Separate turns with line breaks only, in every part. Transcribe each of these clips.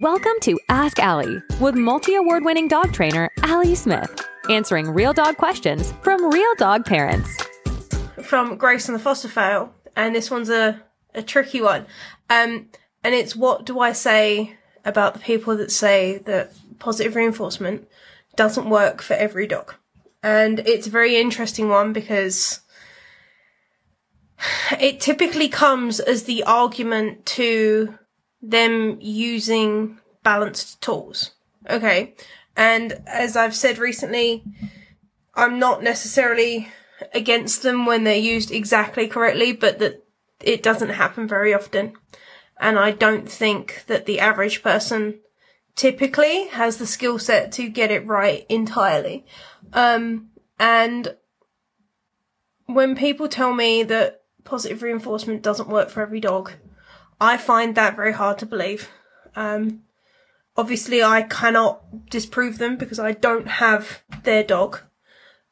Welcome to Ask Ali with multi award winning dog trainer Ali Smith, answering real dog questions from real dog parents.
From Grace and the Foster Fail, and this one's a, a tricky one. Um, and it's what do I say about the people that say that positive reinforcement doesn't work for every dog? And it's a very interesting one because it typically comes as the argument to them using balanced tools. Okay. And as I've said recently, I'm not necessarily against them when they're used exactly correctly, but that it doesn't happen very often. And I don't think that the average person typically has the skill set to get it right entirely. Um, and when people tell me that positive reinforcement doesn't work for every dog, I find that very hard to believe. Um, obviously, I cannot disprove them because I don't have their dog.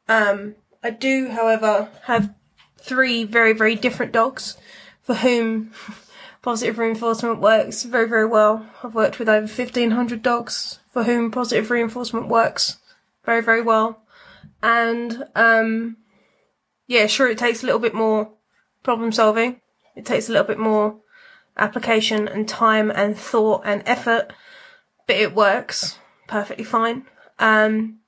Um, I do, however, have three very, very different dogs for whom positive reinforcement works very, very well. I've worked with over 1500 dogs for whom positive reinforcement works very, very well. And, um, yeah, sure, it takes a little bit more problem solving. It takes a little bit more application and time and thought and effort, but it works perfectly fine. Um,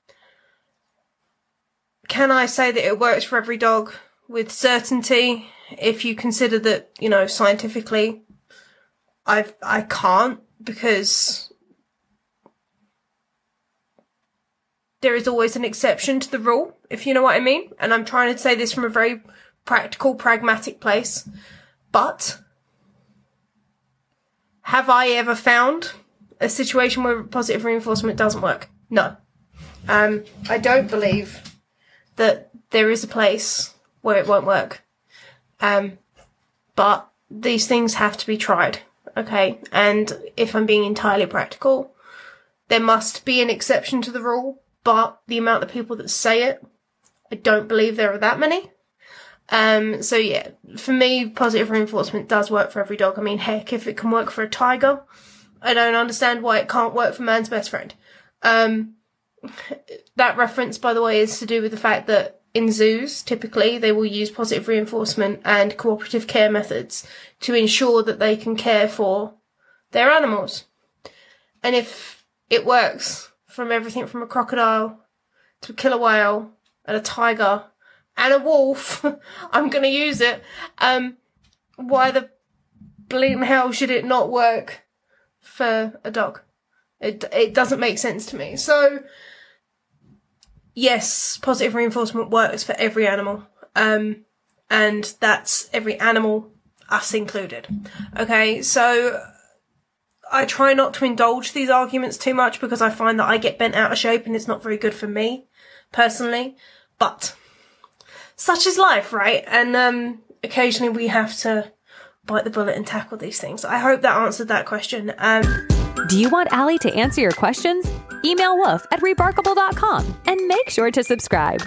can I say that it works for every dog with certainty? If you consider that, you know, scientifically, I I can't because there is always an exception to the rule, if you know what I mean. And I'm trying to say this from a very practical, pragmatic place. But have I ever found a situation where positive reinforcement doesn't work? No. Um, I don't believe that there is a place where it won't work. Um, but these things have to be tried. Okay. And if I'm being entirely practical, there must be an exception to the rule, but the amount of people that say it, I don't believe there are that many. Um, so yeah, for me, positive reinforcement does work for every dog. I mean, heck, if it can work for a tiger, I don't understand why it can't work for man's best friend. Um, that reference, by the way, is to do with the fact that in zoos, typically, they will use positive reinforcement and cooperative care methods to ensure that they can care for their animals. And if it works from everything from a crocodile to a killer whale and a tiger and a wolf, I'm going to use it. Um, why the bleeding hell should it not work for a dog? It it doesn't make sense to me. So yes, positive reinforcement works for every animal. Um, and that's every animal, us included. Okay, so I try not to indulge these arguments too much because I find that I get bent out of shape and it's not very good for me personally. But such is life, right? And um, occasionally we have to bite the bullet and tackle these things. I hope that answered that question. Um,
Do you want Ali to answer your questions? Email woof at rebarkable.com and make sure to subscribe.